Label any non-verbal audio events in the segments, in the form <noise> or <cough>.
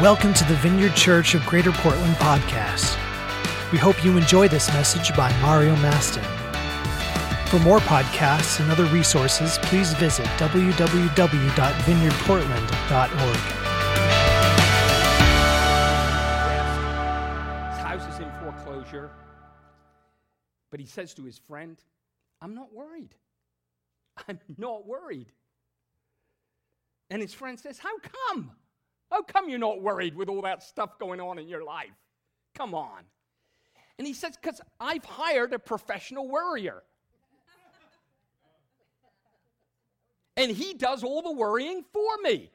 Welcome to the Vineyard Church of Greater Portland podcast. We hope you enjoy this message by Mario Mastin. For more podcasts and other resources, please visit www.vineyardportland.org. His house is in foreclosure, but he says to his friend, I'm not worried. I'm not worried. And his friend says, How come? How come you're not worried with all that stuff going on in your life? Come on. And he says, Because I've hired a professional worrier. and he does all the worrying for me.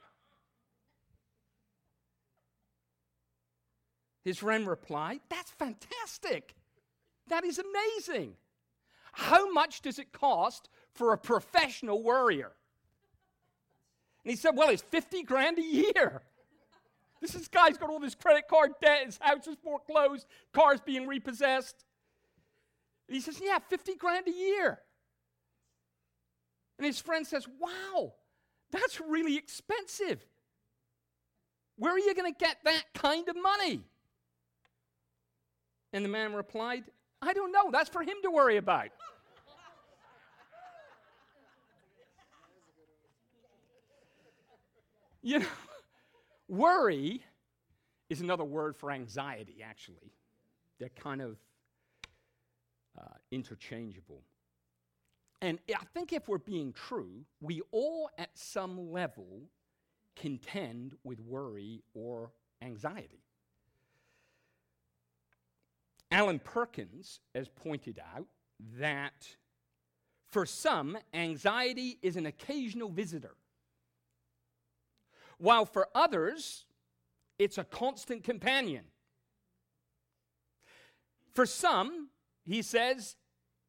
His friend replied, That's fantastic. That is amazing. How much does it cost for a professional worrier? And he said, Well, it's 50 grand a year. This is, guy's got all this credit card debt, his house is foreclosed, car's being repossessed. And he says, Yeah, 50 grand a year. And his friend says, Wow, that's really expensive. Where are you going to get that kind of money? And the man replied, I don't know. That's for him to worry about. <laughs> you know, worry is another word for anxiety, actually. They're kind of uh, interchangeable. And I think if we're being true, we all at some level contend with worry or anxiety. Alan Perkins has pointed out that for some, anxiety is an occasional visitor, while for others, it's a constant companion. For some, he says,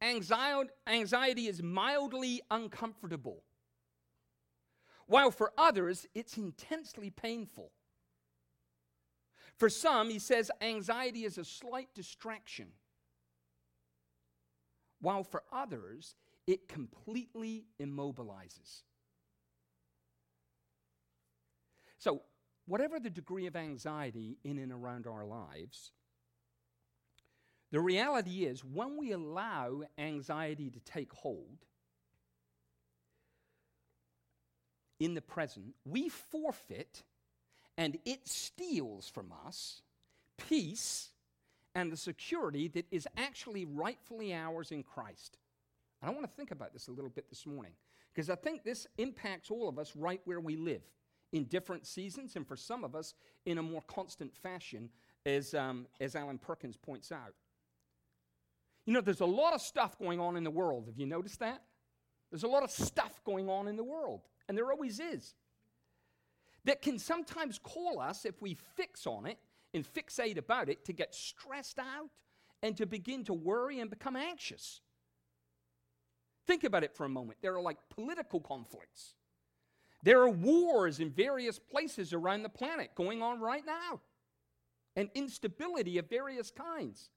anxiety is mildly uncomfortable, while for others, it's intensely painful. For some, he says, anxiety is a slight distraction, while for others, it completely immobilizes. So, whatever the degree of anxiety in and around our lives, the reality is when we allow anxiety to take hold in the present, we forfeit and it steals from us peace and the security that is actually rightfully ours in Christ. And I want to think about this a little bit this morning because I think this impacts all of us right where we live in different seasons, and for some of us in a more constant fashion, as, um, as Alan Perkins points out. You know, there's a lot of stuff going on in the world. Have you noticed that? There's a lot of stuff going on in the world, and there always is. That can sometimes call us, if we fix on it and fixate about it, to get stressed out and to begin to worry and become anxious. Think about it for a moment. There are like political conflicts there are wars in various places around the planet going on right now, and instability of various kinds.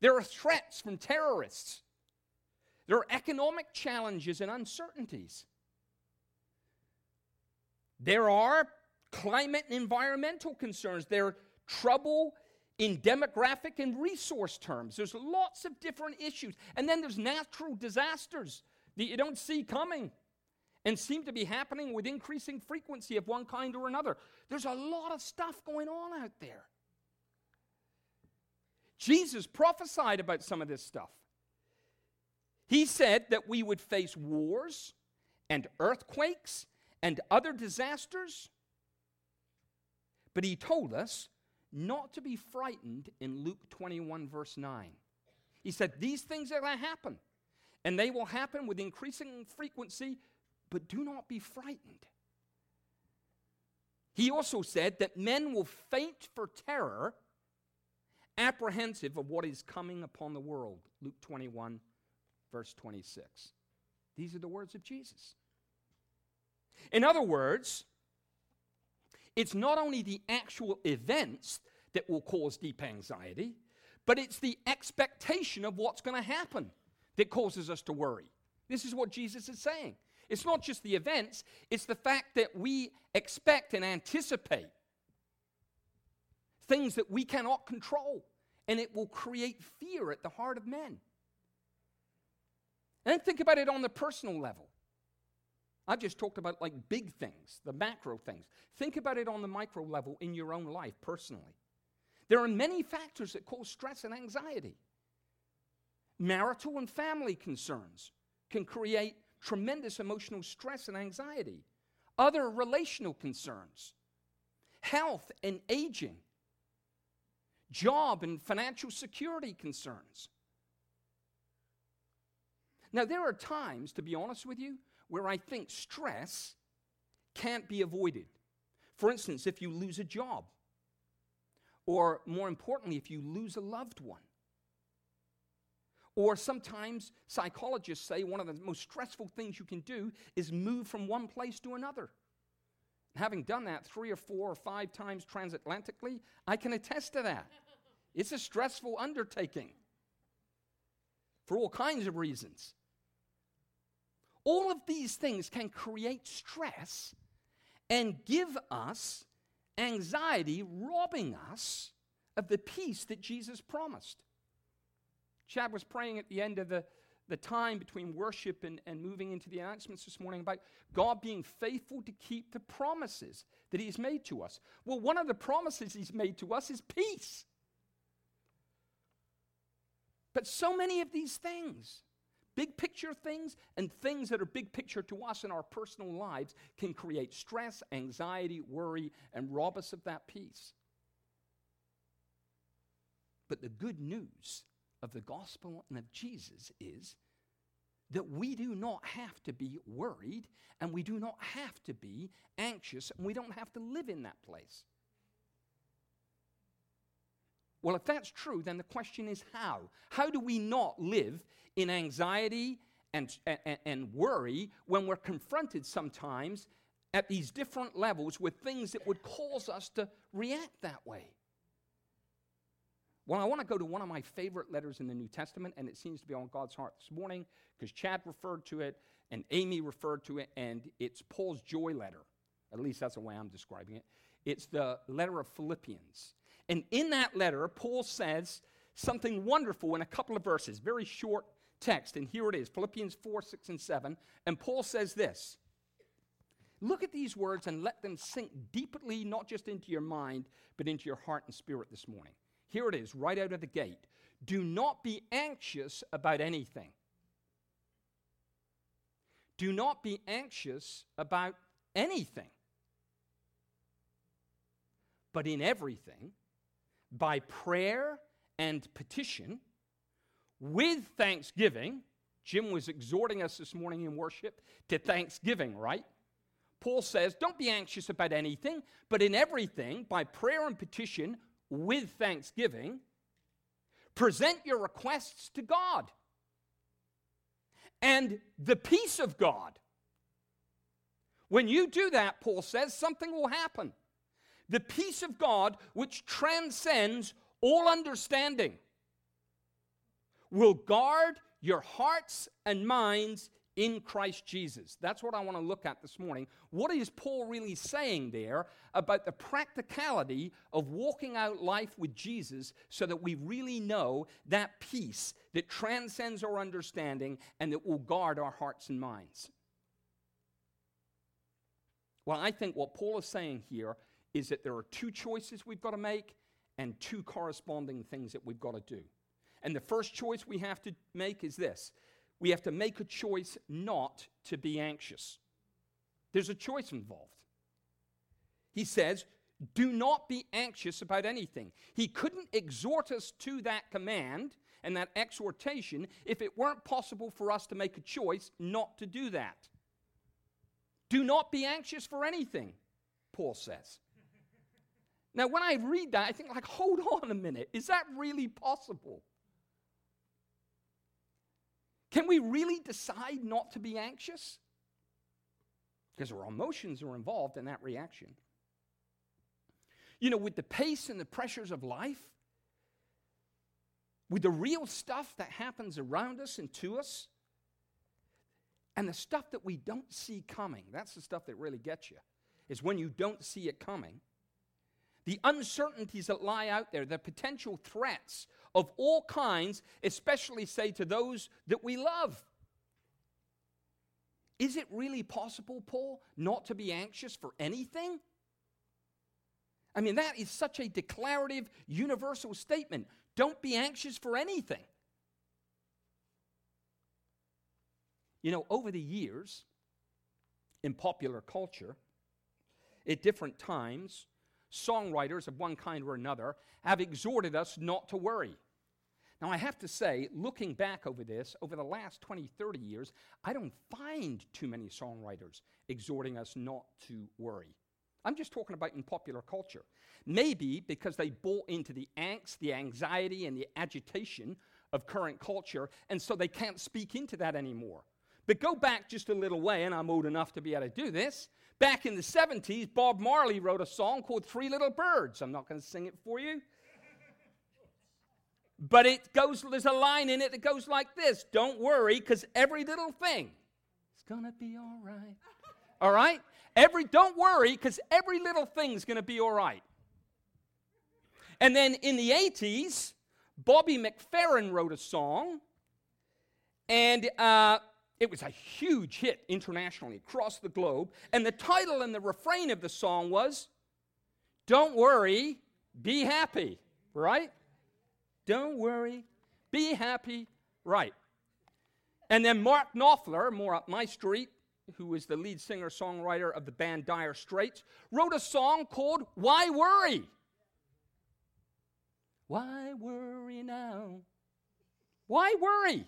There are threats from terrorists. There are economic challenges and uncertainties. There are climate and environmental concerns. There are trouble in demographic and resource terms. There's lots of different issues. And then there's natural disasters that you don't see coming and seem to be happening with increasing frequency of one kind or another. There's a lot of stuff going on out there. Jesus prophesied about some of this stuff. He said that we would face wars and earthquakes and other disasters. But he told us not to be frightened in Luke 21, verse 9. He said, These things are going to happen, and they will happen with increasing frequency but do not be frightened. He also said that men will faint for terror, apprehensive of what is coming upon the world. Luke 21, verse 26. These are the words of Jesus. In other words, it's not only the actual events that will cause deep anxiety, but it's the expectation of what's going to happen that causes us to worry. This is what Jesus is saying. It's not just the events, it's the fact that we expect and anticipate things that we cannot control, and it will create fear at the heart of men. And then think about it on the personal level. I've just talked about like big things, the macro things. Think about it on the micro level in your own life personally. There are many factors that cause stress and anxiety. Marital and family concerns can create tremendous emotional stress and anxiety. Other relational concerns, health and aging, job and financial security concerns. Now, there are times, to be honest with you, where I think stress can't be avoided. For instance, if you lose a job, or more importantly, if you lose a loved one. Or sometimes psychologists say one of the most stressful things you can do is move from one place to another. Having done that three or four or five times transatlantically, I can attest to that. <laughs> It's a stressful undertaking for all kinds of reasons. All of these things can create stress and give us anxiety, robbing us of the peace that Jesus promised. Chad was praying at the end of the, the time between worship and, and moving into the announcements this morning about God being faithful to keep the promises that He's made to us. Well, one of the promises He's made to us is peace. But so many of these things Big picture things and things that are big picture to us in our personal lives can create stress, anxiety, worry, and rob us of that peace. But the good news of the gospel and of Jesus is that we do not have to be worried and we do not have to be anxious and we don't have to live in that place. Well, if that's true, then the question is how? How do we not live in anxiety and, and, and, worry when we're confronted sometimes at these different levels with things that would cause us to react that way? Well, I want to go to one of my favorite letters in the New Testament, and it seems to be on God's heart this morning because Chad referred to it and Amy referred to it, and it's Paul's joy letter. At least that's the way I'm describing it. It's the letter of Philippians. And in that letter, Paul says something wonderful in a couple of verses, very short text. And here it is Philippians 4, 6, and 7. And Paul says this Look at these words and let them sink deeply, not just into your mind, but into your heart and spirit this morning. Here it is, right out of the gate. Do not be anxious about anything. Do not be anxious about anything. But in everything, by prayer and petition with thanksgiving. Jim was exhorting us this morning in worship to thanksgiving, right? Paul says, Don't be anxious about anything, but in everything, by prayer and petition with thanksgiving, present your requests to God. And the peace of God. When you do that, Paul says, something will happen the peace of God, which transcends all understanding, will guard your hearts and minds in Christ Jesus. That's what I want to look at this morning. What is Paul really saying there about the practicality of walking out life with Jesus so that we really know that peace that transcends our understanding and that will guard our hearts and minds? Well, I think what Paul is saying here is that there are two choices we've got to make and two corresponding things that we've got to do. And the first choice we have to make is this we have to make a choice not to be anxious. There's a choice involved. He says, do not be anxious about anything. He couldn't exhort us to that command and that exhortation if it weren't possible for us to make a choice not to do that. Do not be anxious for anything, Paul says. Now, when I read that, I think, like, hold on a minute. Is that really possible? Can we really decide not to be anxious? Because our emotions are involved in that reaction. You know, with the pace and the pressures of life, with the real stuff that happens around us and to us, and the stuff that we don't see coming, that's the stuff that really gets you, is when you don't see it coming the uncertainties that lie out there, the potential threats of all kinds, especially, say, to those that we love. Is it really possible, Paul, not to be anxious for anything? I mean, that is such a declarative, universal statement. Don't be anxious for anything. You know, over the years, in popular culture, at different times, songwriters of one kind or another have exhorted us not to worry. Now, I have to say, looking back over this, over the last 20, 30 years, I don't find too many songwriters exhorting us not to worry. I'm just talking about in popular culture. Maybe because they bought into the angst, the anxiety, and the agitation of current culture, and so they can't speak into that anymore. But go back just a little way, and I'm old enough to be able to do this. Back in the 70s, Bob Marley wrote a song called Three Little Birds. I'm not going to sing it for you. But it goes, there's a line in it that goes like this Don't worry, because every little thing is going to be all right. All right? Every, don't worry, because every little thing's going to be all right. And then in the 80s, Bobby McFerrin wrote a song, and uh, it was a huge hit internationally across the globe. And the title and the refrain of the song was Don't worry, be happy, right? Don't worry, be happy, right? And then Mark Knopfler, more up my street, who was the lead singer songwriter of the band Dire Straits, wrote a song called Why Worry? Why worry now? Why worry?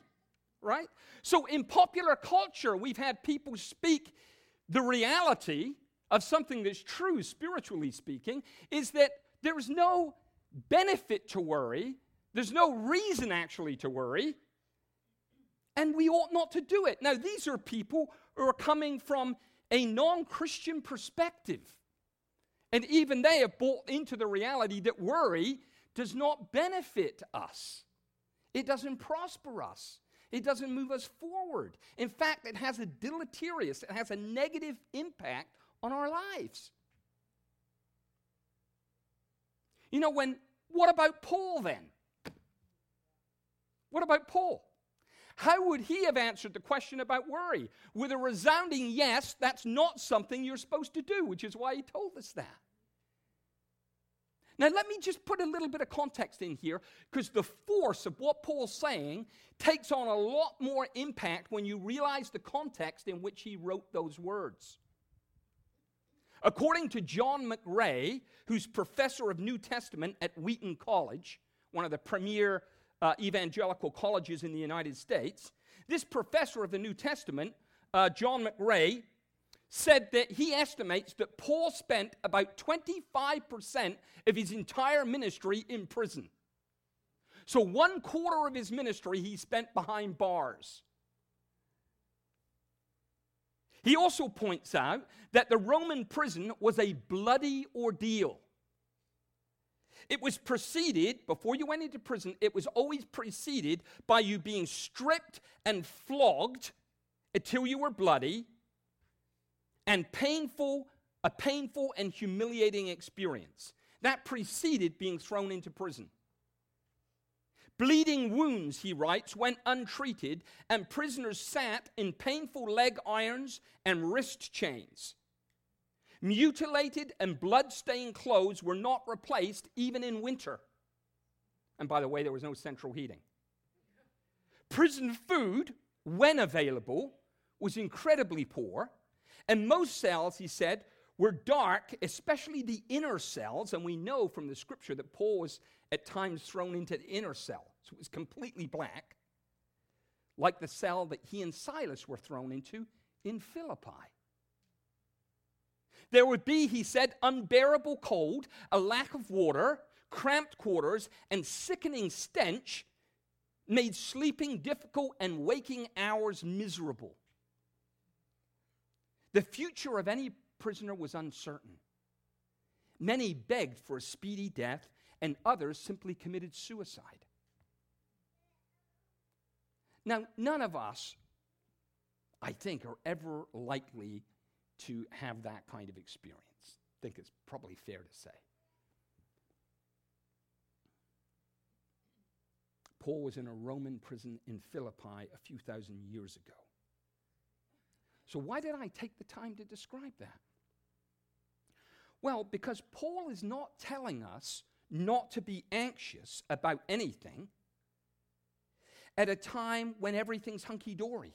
Right? So in popular culture, we've had people speak the reality of something that's true, spiritually speaking, is that there's no benefit to worry, there's no reason actually to worry, and we ought not to do it. Now, these are people who are coming from a non Christian perspective. And even they have bought into the reality that worry does not benefit us, it doesn't prosper us. It doesn't move us forward. In fact, it has a deleterious, it has a negative impact on our lives. You know, when, what about Paul then? What about Paul? How would he have answered the question about worry? With a resounding yes, that's not something you're supposed to do, which is why he told us that. Now, let me just put a little bit of context in here because the force of what Paul's saying takes on a lot more impact when you realize the context in which he wrote those words. According to John McRay, who's professor of New Testament at Wheaton College, one of the premier uh, evangelical colleges in the United States, this professor of the New Testament, uh, John McRay, said that he estimates that Paul spent about 25% of his entire ministry in prison. So, one quarter of his ministry he spent behind bars. He also points out that the Roman prison was a bloody ordeal. It was preceded, before you went into prison, it was always preceded by you being stripped and flogged until you were bloody and painful, a painful and humiliating experience. That preceded being thrown into prison. Bleeding wounds, he writes, went untreated, and prisoners sat in painful leg irons and wrist chains. Mutilated and blood stained clothes were not replaced even in winter. And by the way, there was no central heating. Prison food, when available, was incredibly poor and most cells, he said, were dark, especially the inner cells. And we know from the scripture that Paul was at times thrown into the inner cell. So it was completely black, like the cell that he and Silas were thrown into in Philippi. There would be, he said, unbearable cold, a lack of water, cramped quarters, and sickening stench made sleeping difficult and waking hours miserable. The future of any prisoner was uncertain. Many begged for a speedy death, and others simply committed suicide. Now, none of us, I think, are ever likely to have that kind of experience. I think it's probably fair to say. Paul was in a Roman prison in Philippi a few thousand years ago. So, why did I take the time to describe that? Well, because Paul is not telling us not to be anxious about anything at a time when everything's hunky dory.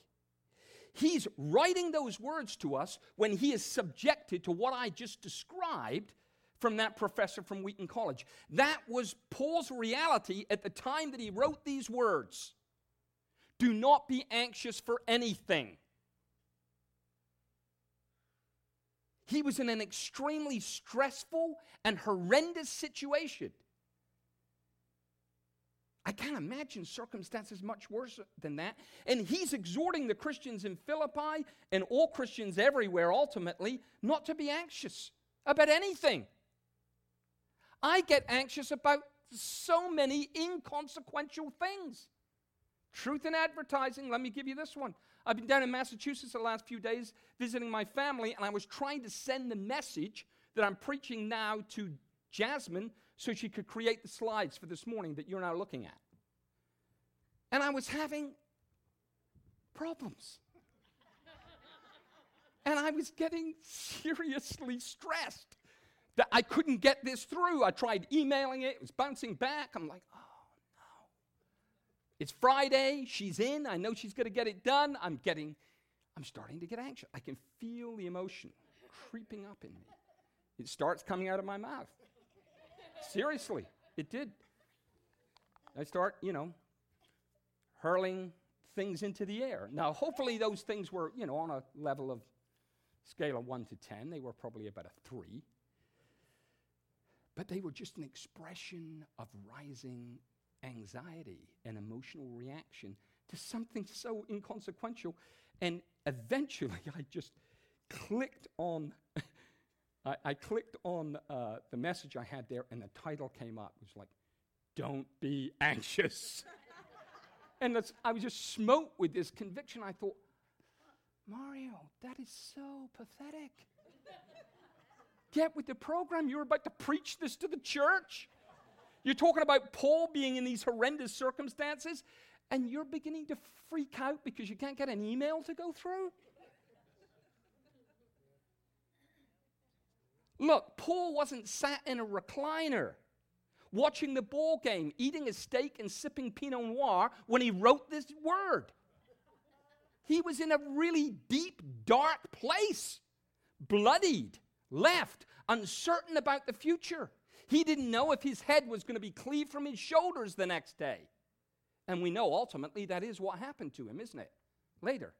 He's writing those words to us when he is subjected to what I just described from that professor from Wheaton College. That was Paul's reality at the time that he wrote these words. Do not be anxious for anything. He was in an extremely stressful and horrendous situation. I can't imagine circumstances much worse than that. And he's exhorting the Christians in Philippi and all Christians everywhere ultimately not to be anxious about anything. I get anxious about so many inconsequential things. Truth in advertising, let me give you this one. I've been down in Massachusetts the last few days visiting my family, and I was trying to send the message that I'm preaching now to Jasmine so she could create the slides for this morning that you're now looking at. And I was having problems. <laughs> and I was getting seriously stressed that I couldn't get this through. I tried emailing it, it was bouncing back. I'm like. It's Friday, she's in, I know she's going to get it done. I'm getting, I'm starting to get anxious. I can feel the emotion creeping up in me. It starts coming out of my mouth. Seriously, it did. I start, you know, hurling things into the air. Now, hopefully, those things were, you know, on a level of scale of 1 to 10. They were probably about a 3. But they were just an expression of rising anxiety and emotional reaction to something so inconsequential. And eventually, <laughs> I just clicked on. <laughs> I, I, clicked on uh, the message I had there, and the title came up. It was like, Don't be <laughs> anxious. and I was just smote with this conviction. I thought, Mario, that is so pathetic. Get with the program. You're about to preach this to the church. You're talking about Paul being in these horrendous circumstances, and you're beginning to freak out because you can't get an email to go through. Look, Paul wasn't sat in a recliner watching the ball game, eating a steak and sipping Pinot Noir when he wrote this word. He was in a really deep, dark place, bloodied left, uncertain about the future. He didn't know if his head was going to be cleaved from his shoulders the next day. And we know ultimately that is what happened to him, isn't it? Later.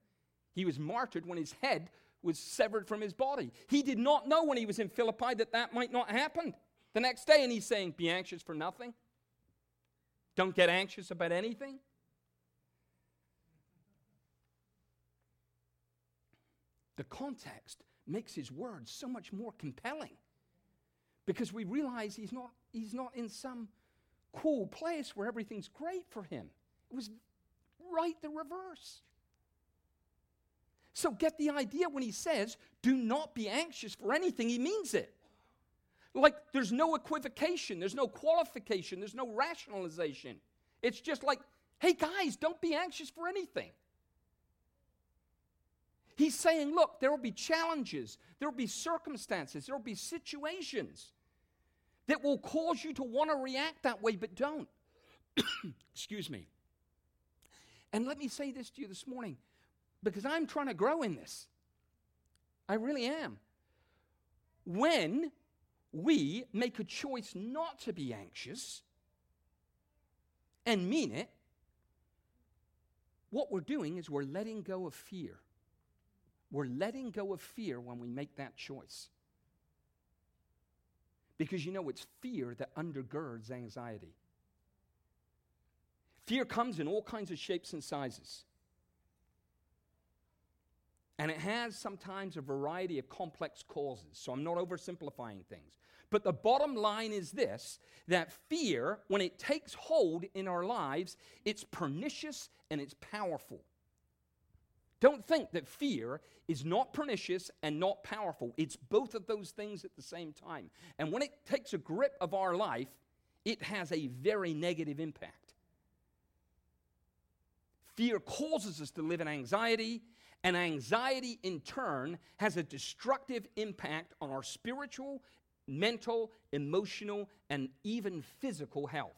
He was martyred when his head was severed from his body. He did not know when he was in Philippi that that might not happen the next day. And he's saying, Be anxious for nothing. Don't get anxious about anything. The context makes his words so much more compelling because we realize he's not, he's not in some cool place where everything's great for him. It was right the reverse. So get the idea when he says, do not be anxious for anything, he means it. Like there's no equivocation, there's no qualification, there's no rationalization. It's just like, hey guys, don't be anxious for anything. He's saying, look, there will be challenges, there will be circumstances, there will be situations that will cause you to want to react that way, but don't. <coughs> Excuse me. And let me say this to you this morning because I'm trying to grow in this. I really am. When we make a choice not to be anxious and mean it, what we're doing is we're letting go of fear. We're letting go of fear when we make that choice. Because you know, it's fear that undergirds anxiety. Fear comes in all kinds of shapes and sizes. And it has sometimes a variety of complex causes. So I'm not oversimplifying things. But the bottom line is this that fear, when it takes hold in our lives, it's pernicious and it's powerful. Don't think that fear is not pernicious and not powerful. It's both of those things at the same time. And when it takes a grip of our life, it has a very negative impact. Fear causes us to live in anxiety, and anxiety in turn has a destructive impact on our spiritual, mental, emotional, and even physical health.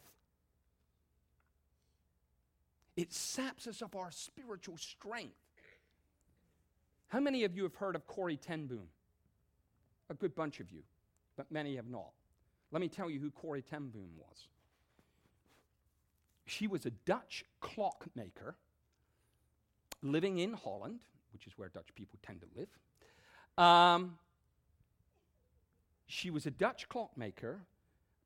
It saps us of our spiritual strength. How many of you have heard of Corrie ten Boom? A good bunch of you, but many have not. Let me tell you who Corrie ten Boom was. She was a Dutch clockmaker living in Holland, which is where Dutch people tend to live. Um, she was a Dutch clockmaker,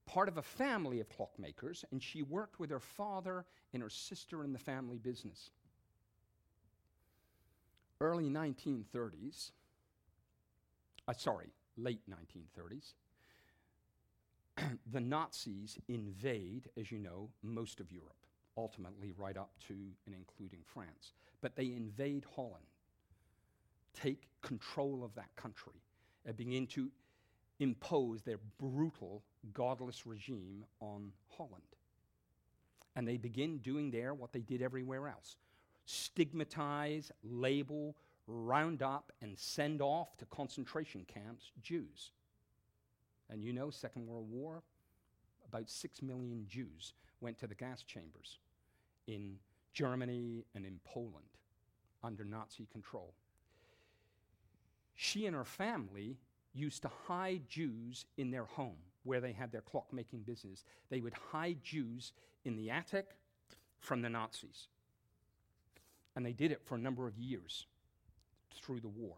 part of a family of clockmakers, and she worked with her father and her sister in the family business. Early 1930s, uh, sorry, late 1930s, <clears throat> the Nazis invade, as you know, most of Europe, ultimately right up to and including France. But they invade Holland, take control of that country, and begin to impose their brutal, godless regime on Holland. And they begin doing there what they did everywhere else stigmatize, label, round up, and send off to concentration camps Jews. And you know, Second World War, about six million Jews went to the gas chambers in Germany and in Poland under Nazi control. She and her family used to hide Jews in their home where they had their clockmaking business. They would hide Jews in the attic from the Nazis. And they did it for a number of years through the war.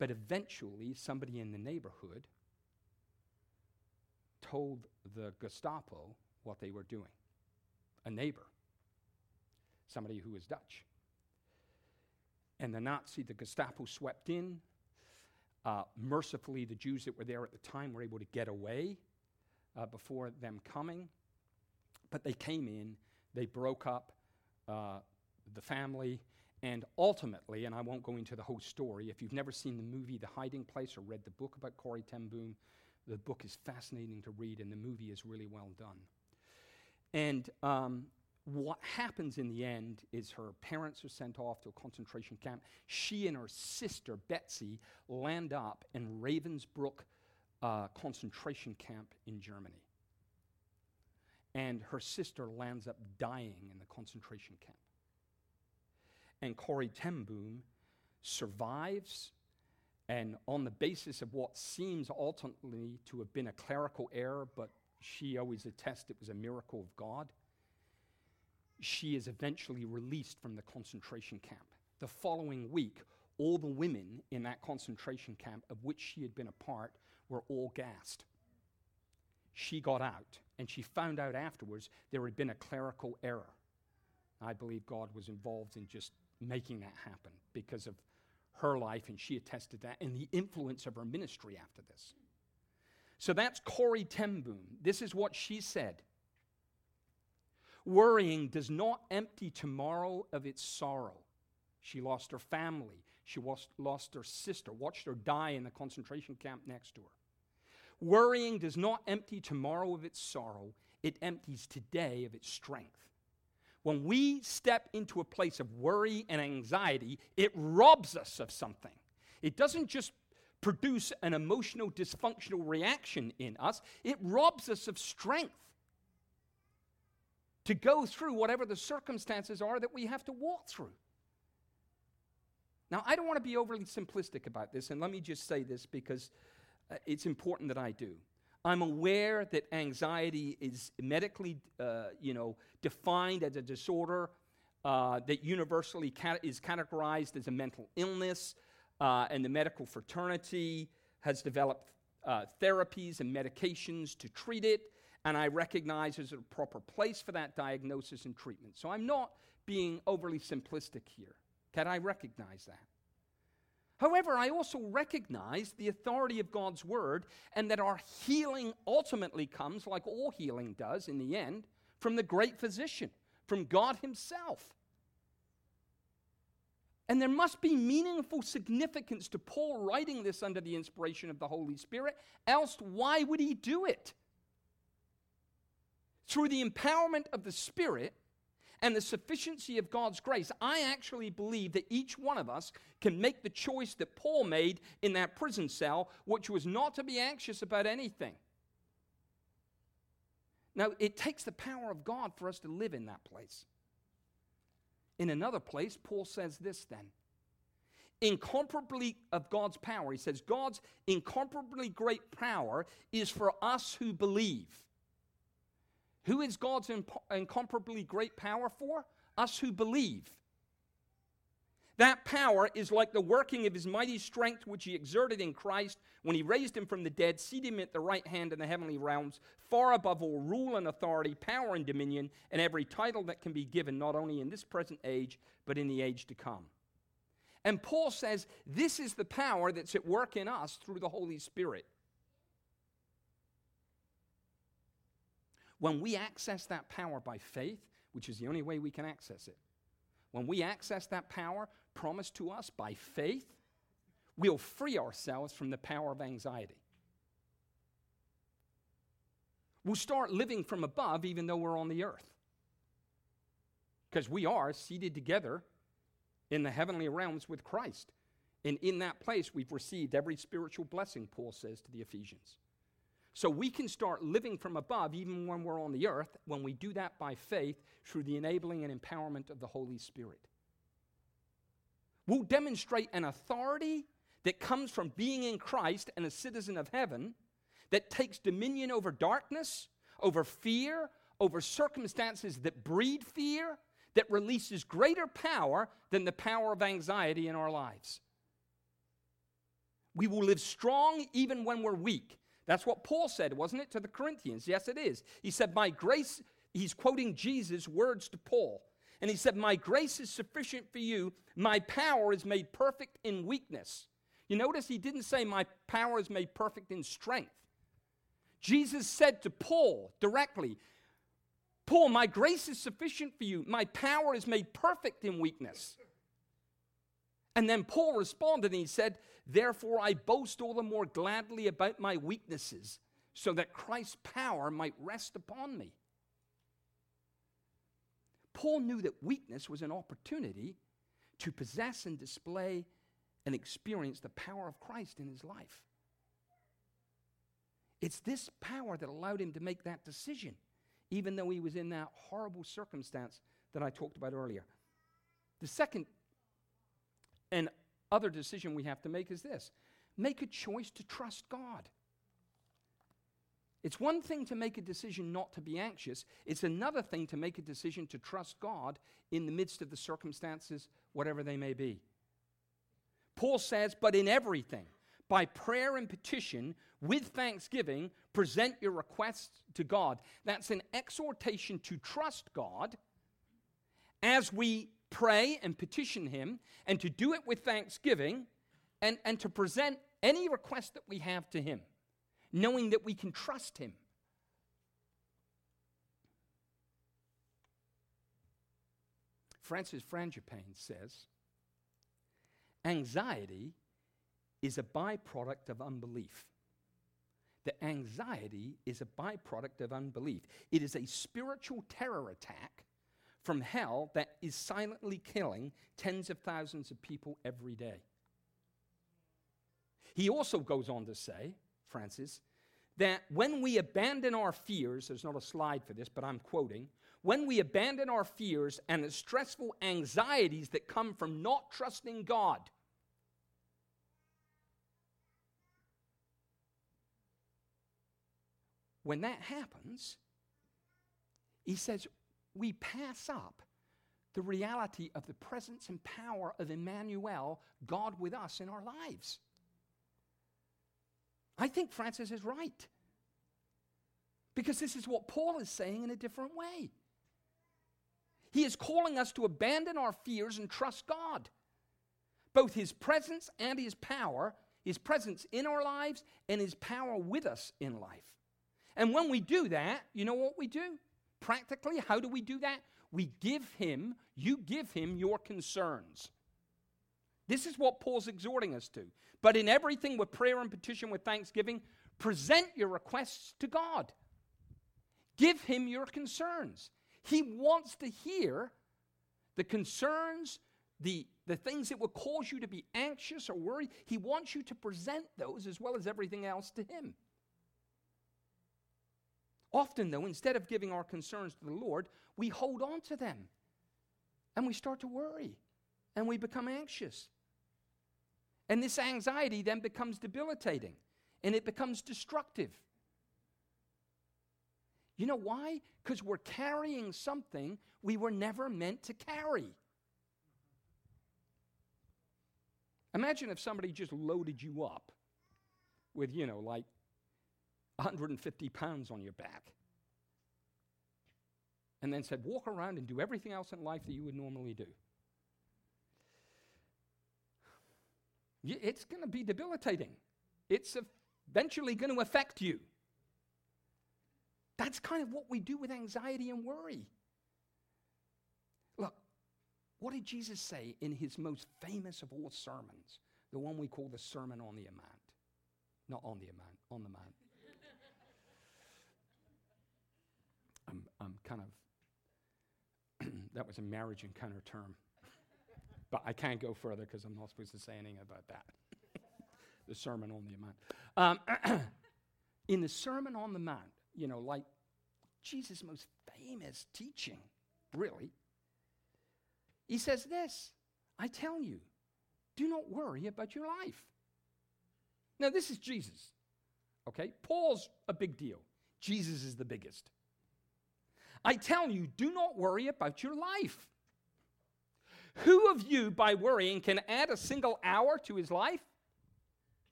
But eventually, somebody in the neighborhood told the Gestapo what they were doing. A neighbor, somebody who was Dutch. And the Nazi, the Gestapo swept in, uh, mercifully, the Jews that were there at the time were able to get away uh, before them coming. But they came in, they broke up uh, the family, and ultimately, and I won't go into the whole story, if you've never seen the movie The Hiding Place or read the book about Corrie ten Boom, the book is fascinating to read, and the movie is really well done. And um, what happens in the end is her parents are sent off to a concentration camp. She and her sister, Betsy, land up in Ravensbrück uh, concentration camp in Germany. And her sister lands up dying in the concentration camp. And Corrie ten Boom survives, and on the basis of what seems ultimately to have been a clerical error, but she always attests it was a miracle of God she is eventually released from the concentration camp. The following week, all the women in that concentration camp of which she had been a part were all gassed. She got out, and she found out afterwards there had been a clerical error. I believe God was involved in just making that happen because of her life, and she attested that, and the influence of her ministry after this. So that's Corrie ten Boom. This is what she said. Worrying does not empty tomorrow of its sorrow. She lost her family. She lost, lost her sister, watched her die in the concentration camp next to her. Worrying does not empty tomorrow of its sorrow, it empties today of its strength. When we step into a place of worry and anxiety, it robs us of something. It doesn't just produce an emotional dysfunctional reaction in us, it robs us of strength to go through whatever the circumstances are that we have to walk through. Now, I don't want to be overly simplistic about this, and let me just say this because uh, it's important that I do. I'm aware that anxiety is medically, uh, you know, defined as a disorder uh, that universally cat- is categorized as a mental illness, uh, and the medical fraternity has developed uh, therapies and medications to treat it and I recognize there's a proper place for that diagnosis and treatment. So I'm not being overly simplistic here. Can I recognize that? However, I also recognize the authority of God's word and that our healing ultimately comes, like all healing does in the end, from the great physician, from God Himself. And there must be meaningful significance to Paul writing this under the inspiration of the Holy Spirit, else, why would he do it? through the empowerment of the Spirit and the sufficiency of God's grace, I actually believe that each one of us can make the choice that Paul made in that prison cell, which was not to be anxious about anything. Now, it takes the power of God for us to live in that place. In another place, Paul says this then incomparably of God's power. He says, God's incomparably great power is for us who believe. Who is God's incomparably great power for? Us who believe. That power is like the working of his mighty strength, which he exerted in Christ when he raised him from the dead, seated him at the right hand in the heavenly realms, far above all rule and authority, power and dominion, and every title that can be given, not only in this present age, but in the age to come. And Paul says this is the power that's at work in us through the Holy Spirit. When we access that power by faith, which is the only way we can access it, when we access that power promised to us by faith, we'll free ourselves from the power of anxiety. We'll start living from above even though we're on the earth. Because we are seated together in the heavenly realms with Christ. And in that place, we've received every spiritual blessing, Paul says to the Ephesians. So we can start living from above even when we're on the earth when we do that by faith through the enabling and empowerment of the Holy Spirit. We'll demonstrate an authority that comes from being in Christ and a citizen of heaven that takes dominion over darkness, over fear, over circumstances that breed fear, that releases greater power than the power of anxiety in our lives. We will live strong even when we're weak. That's what Paul said, wasn't it, to the Corinthians? Yes, it is. He said, My grace, he's quoting Jesus' words to Paul. And he said, My grace is sufficient for you. My power is made perfect in weakness. You notice he didn't say, My power is made perfect in strength. Jesus said to Paul directly, Paul, my grace is sufficient for you. My power is made perfect in weakness. And then Paul responded and he said, Therefore I boast all the more gladly about my weaknesses, so that Christ's power might rest upon me. Paul knew that weakness was an opportunity to possess and display and experience the power of Christ in his life. It's this power that allowed him to make that decision even though he was in that horrible circumstance that I talked about earlier. The second and other decision we have to make is this make a choice to trust God. It's one thing to make a decision not to be anxious, it's another thing to make a decision to trust God in the midst of the circumstances, whatever they may be. Paul says, but in everything, by prayer and petition, with thanksgiving, present your requests to God. That's an exhortation to trust God as we pray and petition Him, and to do it with thanksgiving, and, and to present any request that we have to Him, knowing that we can trust Him. Francis Frangipane says, Anxiety is a byproduct of unbelief. The anxiety is a byproduct of unbelief. It is a spiritual terror attack from hell that is silently killing tens of thousands of people every day. He also goes on to say, Francis, that when we abandon our fears, there's not a slide for this, but I'm quoting, when we abandon our fears and the stressful anxieties that come from not trusting God, When that happens, he says, we pass up the reality of the presence and power of Emmanuel, God with us in our lives. I think Francis is right. Because this is what Paul is saying in a different way. He is calling us to abandon our fears and trust God. Both his presence and his power, his presence in our lives and his power with us in life. And when we do that, you know what we do? Practically, how do we do that? We give him, you give him your concerns. This is what Paul's exhorting us to. But in everything with prayer and petition with thanksgiving, present your requests to God. Give him your concerns. He wants to hear the concerns, the, the things that will cause you to be anxious or worried. He wants you to present those as well as everything else to Him. Often, though, instead of giving our concerns to the Lord, we hold on to them and we start to worry and we become anxious. And this anxiety then becomes debilitating and it becomes destructive. You know why? Because we're carrying something we were never meant to carry. Imagine if somebody just loaded you up with, you know, like 150 pounds on your back. And then said, walk around and do everything else in life that you would normally do. It's going to be debilitating. It's eventually going to affect you. That's kind of what we do with anxiety and worry. Look, what did Jesus say in his most famous of all sermons? The one we call the Sermon on the Mount. Not on the Mount, on the Mount. I'm kind of, <clears throat> that was a marriage encounter term. <laughs> but I can't go further because I'm not supposed to say anything about that. <laughs> the Sermon on the Mount. Um, <clears throat> in the Sermon on the Mount, you know, like Jesus' most famous teaching, really, he says this I tell you, do not worry about your life. Now, this is Jesus, okay? Paul's a big deal, Jesus is the biggest. I tell you, do not worry about your life. Who of you, by worrying, can add a single hour to his life?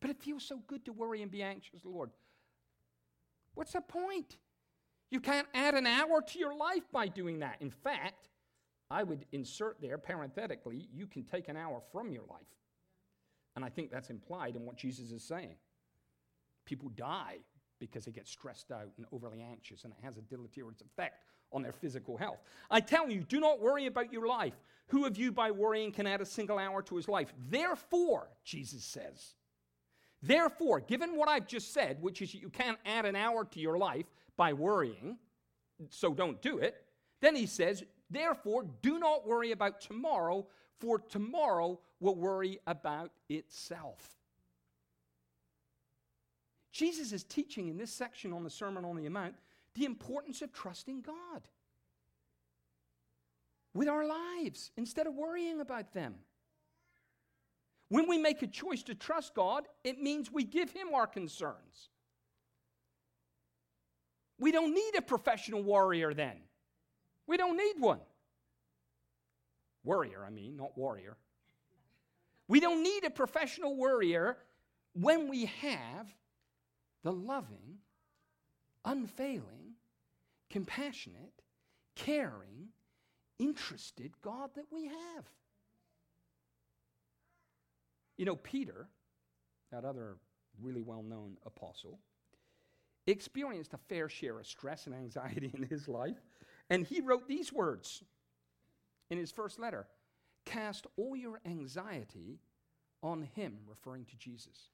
But it feels so good to worry and be anxious, Lord. What's the point? You can't add an hour to your life by doing that. In fact, I would insert there parenthetically, you can take an hour from your life. And I think that's implied in what Jesus is saying. People die because they get stressed out and overly anxious, and it has a deleterious effect on their physical health. I tell you, do not worry about your life. Who of you by worrying can add a single hour to his life? Therefore, Jesus says, Therefore, given what I've just said, which is you can't add an hour to your life by worrying, so don't do it, then he says, Therefore, do not worry about tomorrow, for tomorrow will worry about itself. Jesus is teaching in this section on the Sermon on the Mount the importance of trusting God with our lives instead of worrying about them. When we make a choice to trust God, it means we give Him our concerns. We don't need a professional warrior then. We don't need one. Warrior, I mean, not warrior. We don't need a professional warrior when we have the loving, unfailing, compassionate, caring, interested God that we have. You know, Peter, that other really well known apostle, experienced a fair share of stress and anxiety <laughs> in his life, and he wrote these words in his first letter Cast all your anxiety on him, referring to Jesus.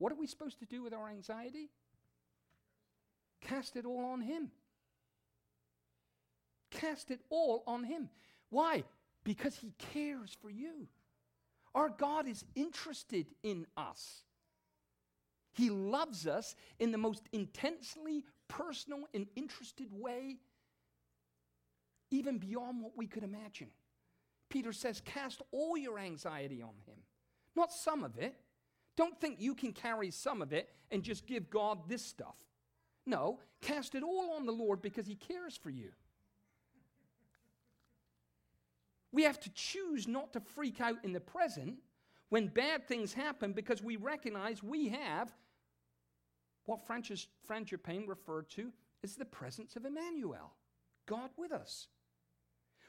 What are we supposed to do with our anxiety? Cast it all on him. Cast it all on him. Why? Because he cares for you. Our God is interested in us. He loves us in the most intensely personal and interested way, even beyond what we could imagine. Peter says, Cast all your anxiety on him, not some of it. Don't think you can carry some of it and just give God this stuff. No, cast it all on the Lord because he cares for you. We have to choose not to freak out in the present when bad things happen because we recognize we have what Francis Frangipane referred to as the presence of Emmanuel, God with us.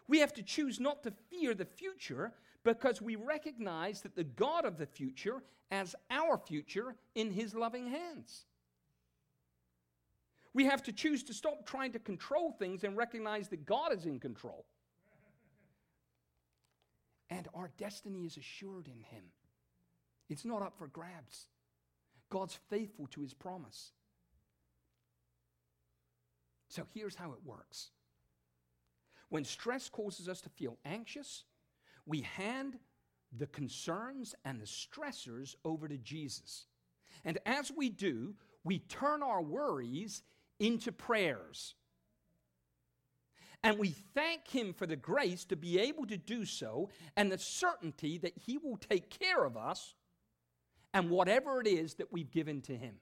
We have to choose not to fear the future because we recognize that the God of the future as our future in his loving hands. We have to choose to stop trying to control things and recognize that God is in control and our destiny is assured in Him. It's not up for grabs. God's faithful to His promise. So here's how it works. When stress causes us to feel anxious, we hand the concerns and the stressors over to Jesus. And as we do, we turn our worries into prayers. And we thank Him for the grace to be able to do so and the certainty that He will take care of us and whatever it is that we've given to Him.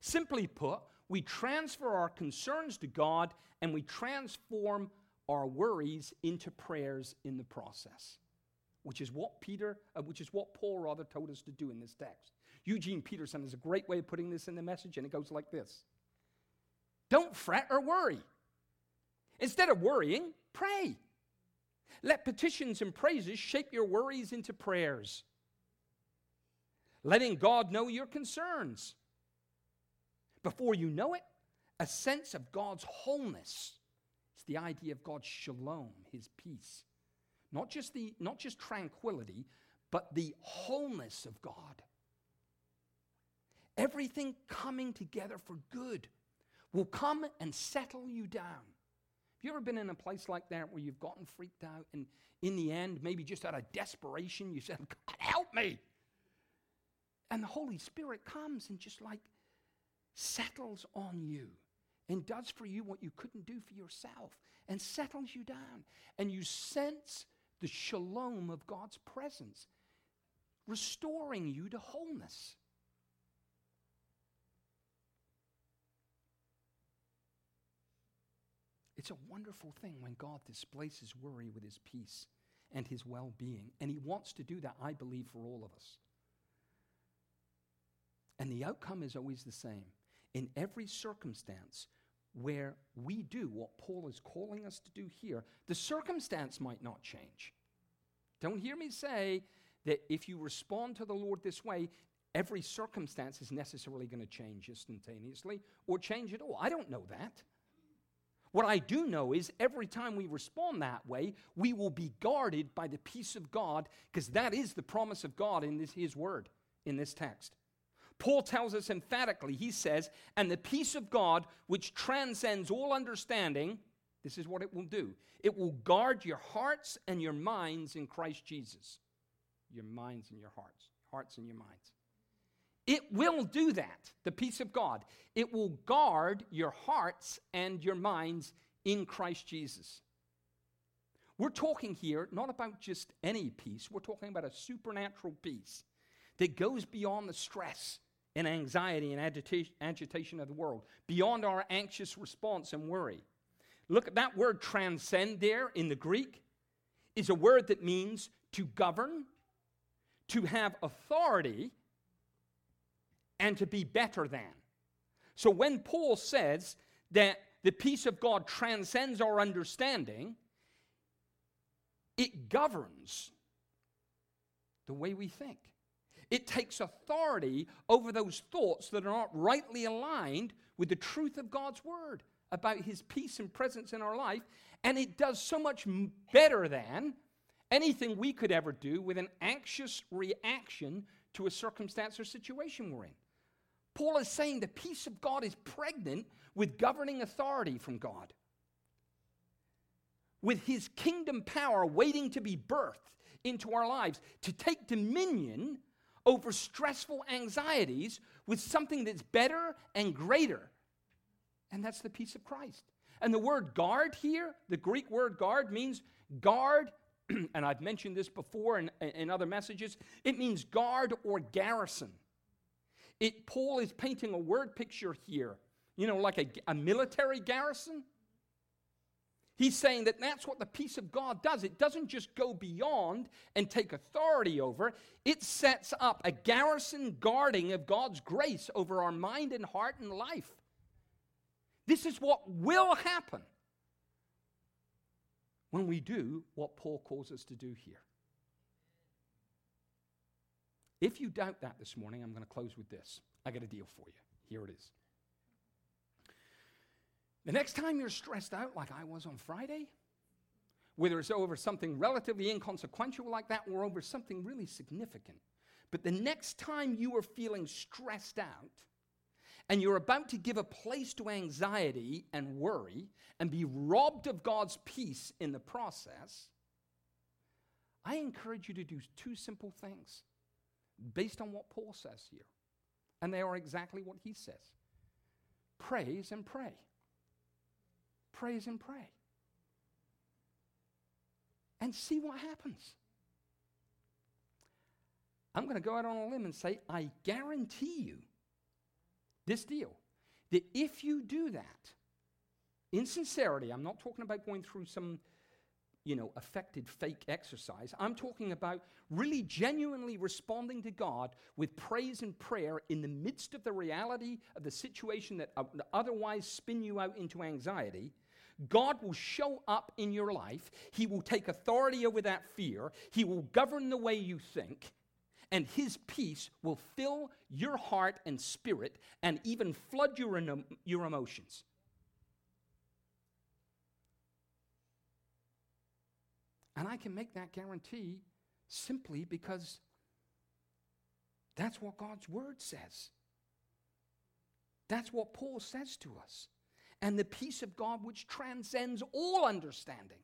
Simply put, we transfer our concerns to God and we transform our worries into prayers in the process, which is what Peter, uh, which is what Paul rather told us to do in this text. Eugene Peterson has a great way of putting this in the message, and it goes like this Don't fret or worry. Instead of worrying, pray. Let petitions and praises shape your worries into prayers, letting God know your concerns. Before you know it, a sense of God's wholeness. It's the idea of God's shalom, his peace. Not just, the, not just tranquility, but the wholeness of God. Everything coming together for good will come and settle you down. Have you ever been in a place like that where you've gotten freaked out and in the end, maybe just out of desperation, you said, God, help me? And the Holy Spirit comes and just like settles on you and does for you what you couldn't do for yourself and settles you down. And you sense the shalom of God's presence, restoring you to wholeness. It's a wonderful thing when God displays his worry with his peace and his well being. And he wants to do that, I believe, for all of us. And the outcome is always the same in every circumstance where we do what Paul is calling us to do here, the circumstance might not change. Don't hear me say that if you respond to the Lord this way, every circumstance is necessarily going to change instantaneously or change at all. I don't know that. What I do know is every time we respond that way, we will be guarded by the peace of God because that is the promise of God in this, His word in this text. Paul tells us emphatically, he says, and the peace of God, which transcends all understanding, this is what it will do it will guard your hearts and your minds in Christ Jesus. Your minds and your hearts, hearts and your minds. It will do that, the peace of God. It will guard your hearts and your minds in Christ Jesus. We're talking here not about just any peace, we're talking about a supernatural peace that goes beyond the stress and anxiety and agita- agitation of the world, beyond our anxious response and worry. Look at that word transcend there in the Greek is a word that means to govern, to have authority, and to be better than. So when Paul says that the peace of God transcends our understanding, it governs the way we think. It takes authority over those thoughts that are not rightly aligned with the truth of God's word about his peace and presence in our life. And it does so much better than anything we could ever do with an anxious reaction to a circumstance or situation we're in. Paul is saying the peace of God is pregnant with governing authority from God, with his kingdom power waiting to be birthed into our lives to take dominion over stressful anxieties with something that's better and greater. And that's the peace of Christ. And the word guard here, the Greek word guard means guard, <clears throat> and I've mentioned this before in, in other messages, it means guard or garrison. It, Paul is painting a word picture here, you know, like a, a military garrison. He's saying that that's what the peace of God does. It doesn't just go beyond and take authority over, it sets up a garrison guarding of God's grace over our mind and heart and life. This is what will happen when we do what Paul calls us to do here. If you doubt that this morning, I'm going to close with this. I got a deal for you. Here it is. The next time you're stressed out, like I was on Friday, whether it's over something relatively inconsequential like that or over something really significant, but the next time you are feeling stressed out and you're about to give a place to anxiety and worry and be robbed of God's peace in the process, I encourage you to do two simple things based on what Paul says here. And they are exactly what he says praise and pray. Praise and pray. And see what happens. I'm going to go out on a limb and say, I guarantee you this deal that if you do that in sincerity, I'm not talking about going through some you know, affected fake exercise. I'm talking about really genuinely responding to God with praise and prayer in the midst of the reality of the situation that otherwise spin you out into anxiety. God will show up in your life. He will take authority over that fear. He will govern the way you think and his peace will fill your heart and spirit and even flood your, your emotions. And I can make that guarantee simply because that's what God's word says. That's what Paul says to us. And the peace of God, which transcends all understanding,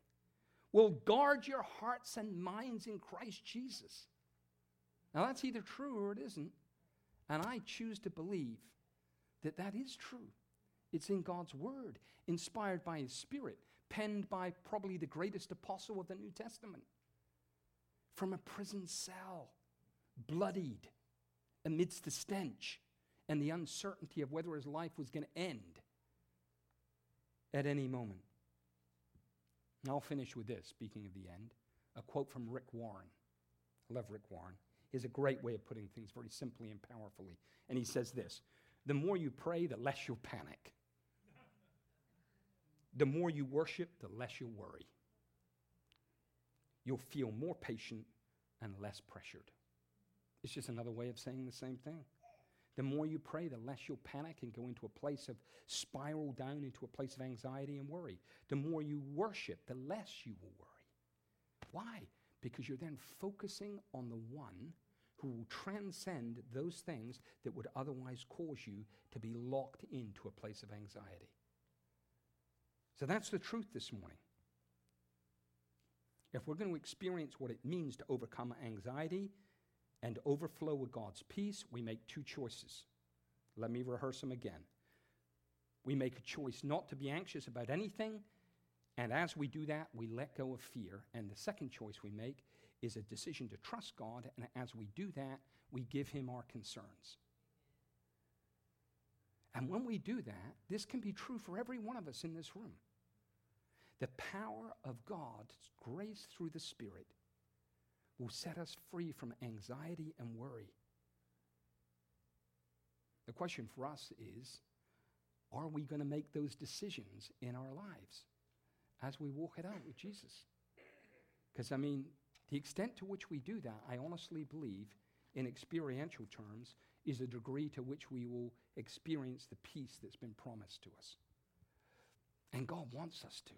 will guard your hearts and minds in Christ Jesus. Now, that's either true or it isn't. And I choose to believe that that is true. It's in God's Word, inspired by His Spirit, penned by probably the greatest apostle of the New Testament. From a prison cell, bloodied, amidst the stench and the uncertainty of whether his life was going to end at any moment. And I'll finish with this, speaking of the end, a quote from Rick Warren. I love Rick Warren is a great way of putting things very simply and powerfully. And he says this the more you pray, the less you'll panic. The more you worship, the less you'll worry. You'll feel more patient and less pressured. It's just another way of saying the same thing. The more you pray, the less you'll panic and go into a place of spiral down into a place of anxiety and worry. The more you worship, the less you will worry. Why? because you're then focusing on the one who will transcend those things that would otherwise cause you to be locked into a place of anxiety. So that's the truth this morning. If we're going to experience what it means to overcome anxiety and overflow with God's peace, we make two choices. Let me rehearse them again. We make a choice not to be anxious about anything and as we do that, we let go of fear. And the second choice we make is a decision to trust God. And as we do that, we give Him our concerns. And when we do that, this can be true for every one of us in this room. The power of God's grace through the Spirit will set us free from anxiety and worry. The question for us is are we going to make those decisions in our lives? as we walk it out with Jesus. Because, I mean, the extent to which we do that, I honestly believe, in experiential terms, is the degree to which we will experience the peace that's been promised to us. And God wants us to.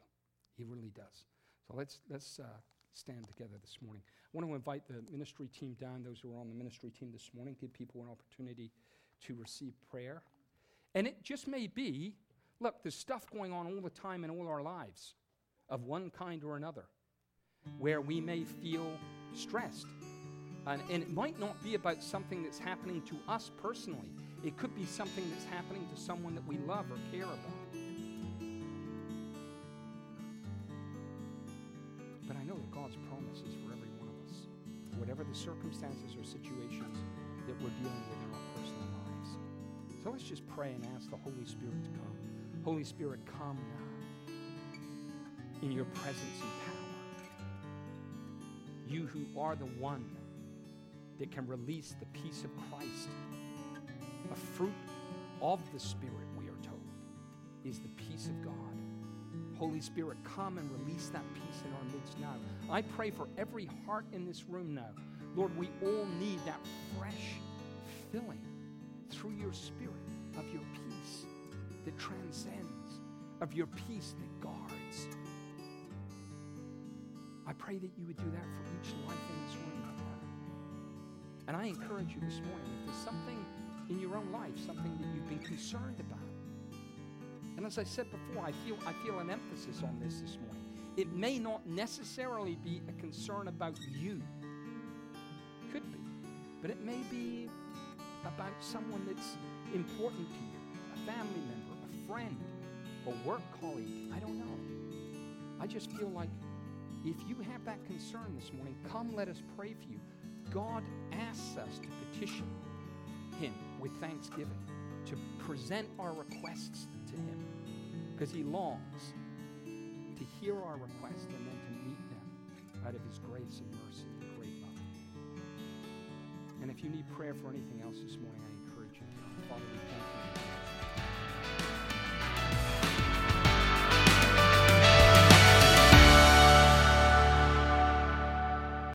He really does. So let's, let's uh, stand together this morning. I want to invite the ministry team down, those who are on the ministry team this morning, give people an opportunity to receive prayer. And it just may be look, there's stuff going on all the time in all our lives of one kind or another where we may feel stressed. And, and, it might not be about something that's happening to us personally, it could be something that's happening to someone that we love or care about. Whatever the circumstances or situations that we're dealing with in our personal lives. So let's just pray and ask the Holy Spirit to come. Holy Spirit, come now in your presence and power. You who are the one that can release the peace of Christ, a fruit of the Spirit, we are told, is the peace of God. Holy Spirit, come and release that peace in our midst now. I pray for every heart in this room now. Lord, we all need that fresh filling through your Spirit of your peace that transcends, of your peace that guards, I pray that you would do that for each life in this room. And I encourage you this morning, if there's something in your own life, something that you've been concerned about. And as I said before, I feel, I feel an emphasis on this this morning. It may not necessarily be a concern about you, could be, but it may be about someone that's important to you a family member, a friend, a work colleague. I don't know. I just feel like if you have that concern this morning, come let us pray for you. God asks us to petition Him with thanksgiving, to present our requests to Him, because He longs to hear our requests and then to meet them out of His grace and mercy and great love. And if you need prayer for anything else this morning, I encourage you. Father, we thank you.